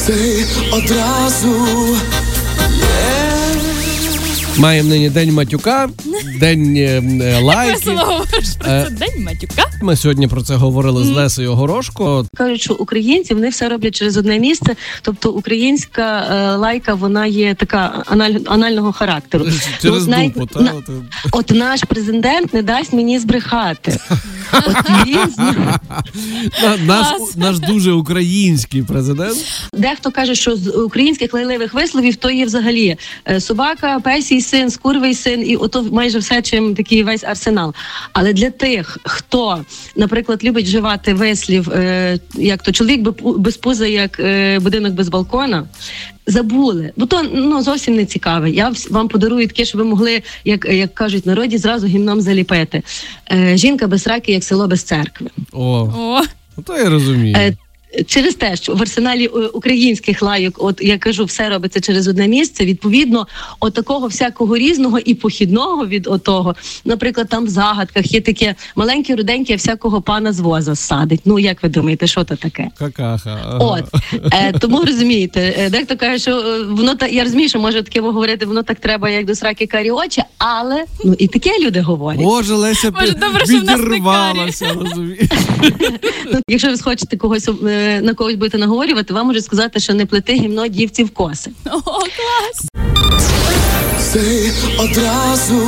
Все одразу Маємо нині день матюка, день е, е, лайків. Про Е. це день матюка. Ми сьогодні про це говорили з Лесею Горошко. кажуть, що українці вони все роблять через одне місце. Тобто українська е, лайка вона є така аналь, анального характеру. Через Ну, навіть дупу, та? на- От, От наш президент не дасть мені збрехати. От Наш, наш дуже український президент. дехто каже, що з українських лайливих висловів то є взагалі е, собака, песій син, скурвий син, і ото майже все, чим такий весь арсенал. Але для тих, хто, наприклад, любить вживати вислів, е, як то чоловік без пуза, як е, будинок без балкона. Забули, бо то ну зовсім не цікаве. Я вам подарую таке, щоб ви могли, як, як кажуть народі, зразу гімном заліпити. Е, жінка без раки, як село без церкви. О, О, ну то я розумію. Через те, що в арсеналі е, українських лайок, от я кажу, все робиться через одне місце. Відповідно, от такого всякого різного і похідного від отого. Наприклад, там в загадках є таке маленьке руденьке всякого пана з воза садить. Ну як ви думаєте, що то таке? Какаха. От е, тому розумієте, е, дехто каже, що е, воно так. Я розумію, що може таке говорити, воно так треба, як до сраки карі очі, але ну і таке люди говорять. Боже, Леся Боже, добре, що в нас не відірвалася, розумієш? Ну, Якщо ви схочете когось е, на когось будете наговорювати, вам можуть сказати, що не плети гімно дівці в коси. о, клас. Ти одразу